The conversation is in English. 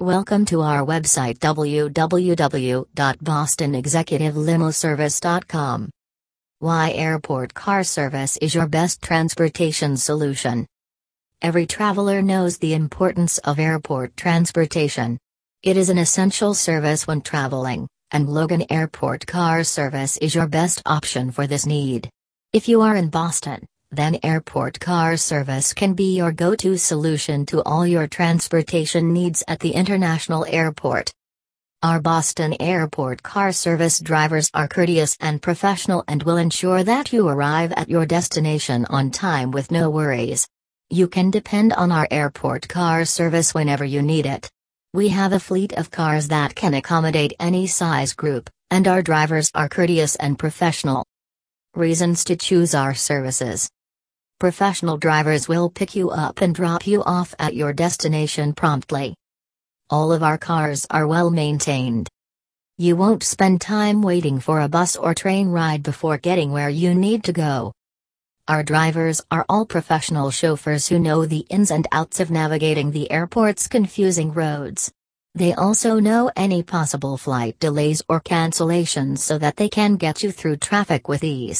Welcome to our website www.bostonexecutivelimoservice.com. Why airport car service is your best transportation solution. Every traveler knows the importance of airport transportation. It is an essential service when traveling, and Logan Airport Car Service is your best option for this need. If you are in Boston, then airport car service can be your go to solution to all your transportation needs at the international airport. Our Boston Airport car service drivers are courteous and professional and will ensure that you arrive at your destination on time with no worries. You can depend on our airport car service whenever you need it. We have a fleet of cars that can accommodate any size group, and our drivers are courteous and professional. Reasons to choose our services. Professional drivers will pick you up and drop you off at your destination promptly. All of our cars are well maintained. You won't spend time waiting for a bus or train ride before getting where you need to go. Our drivers are all professional chauffeurs who know the ins and outs of navigating the airport's confusing roads. They also know any possible flight delays or cancellations so that they can get you through traffic with ease.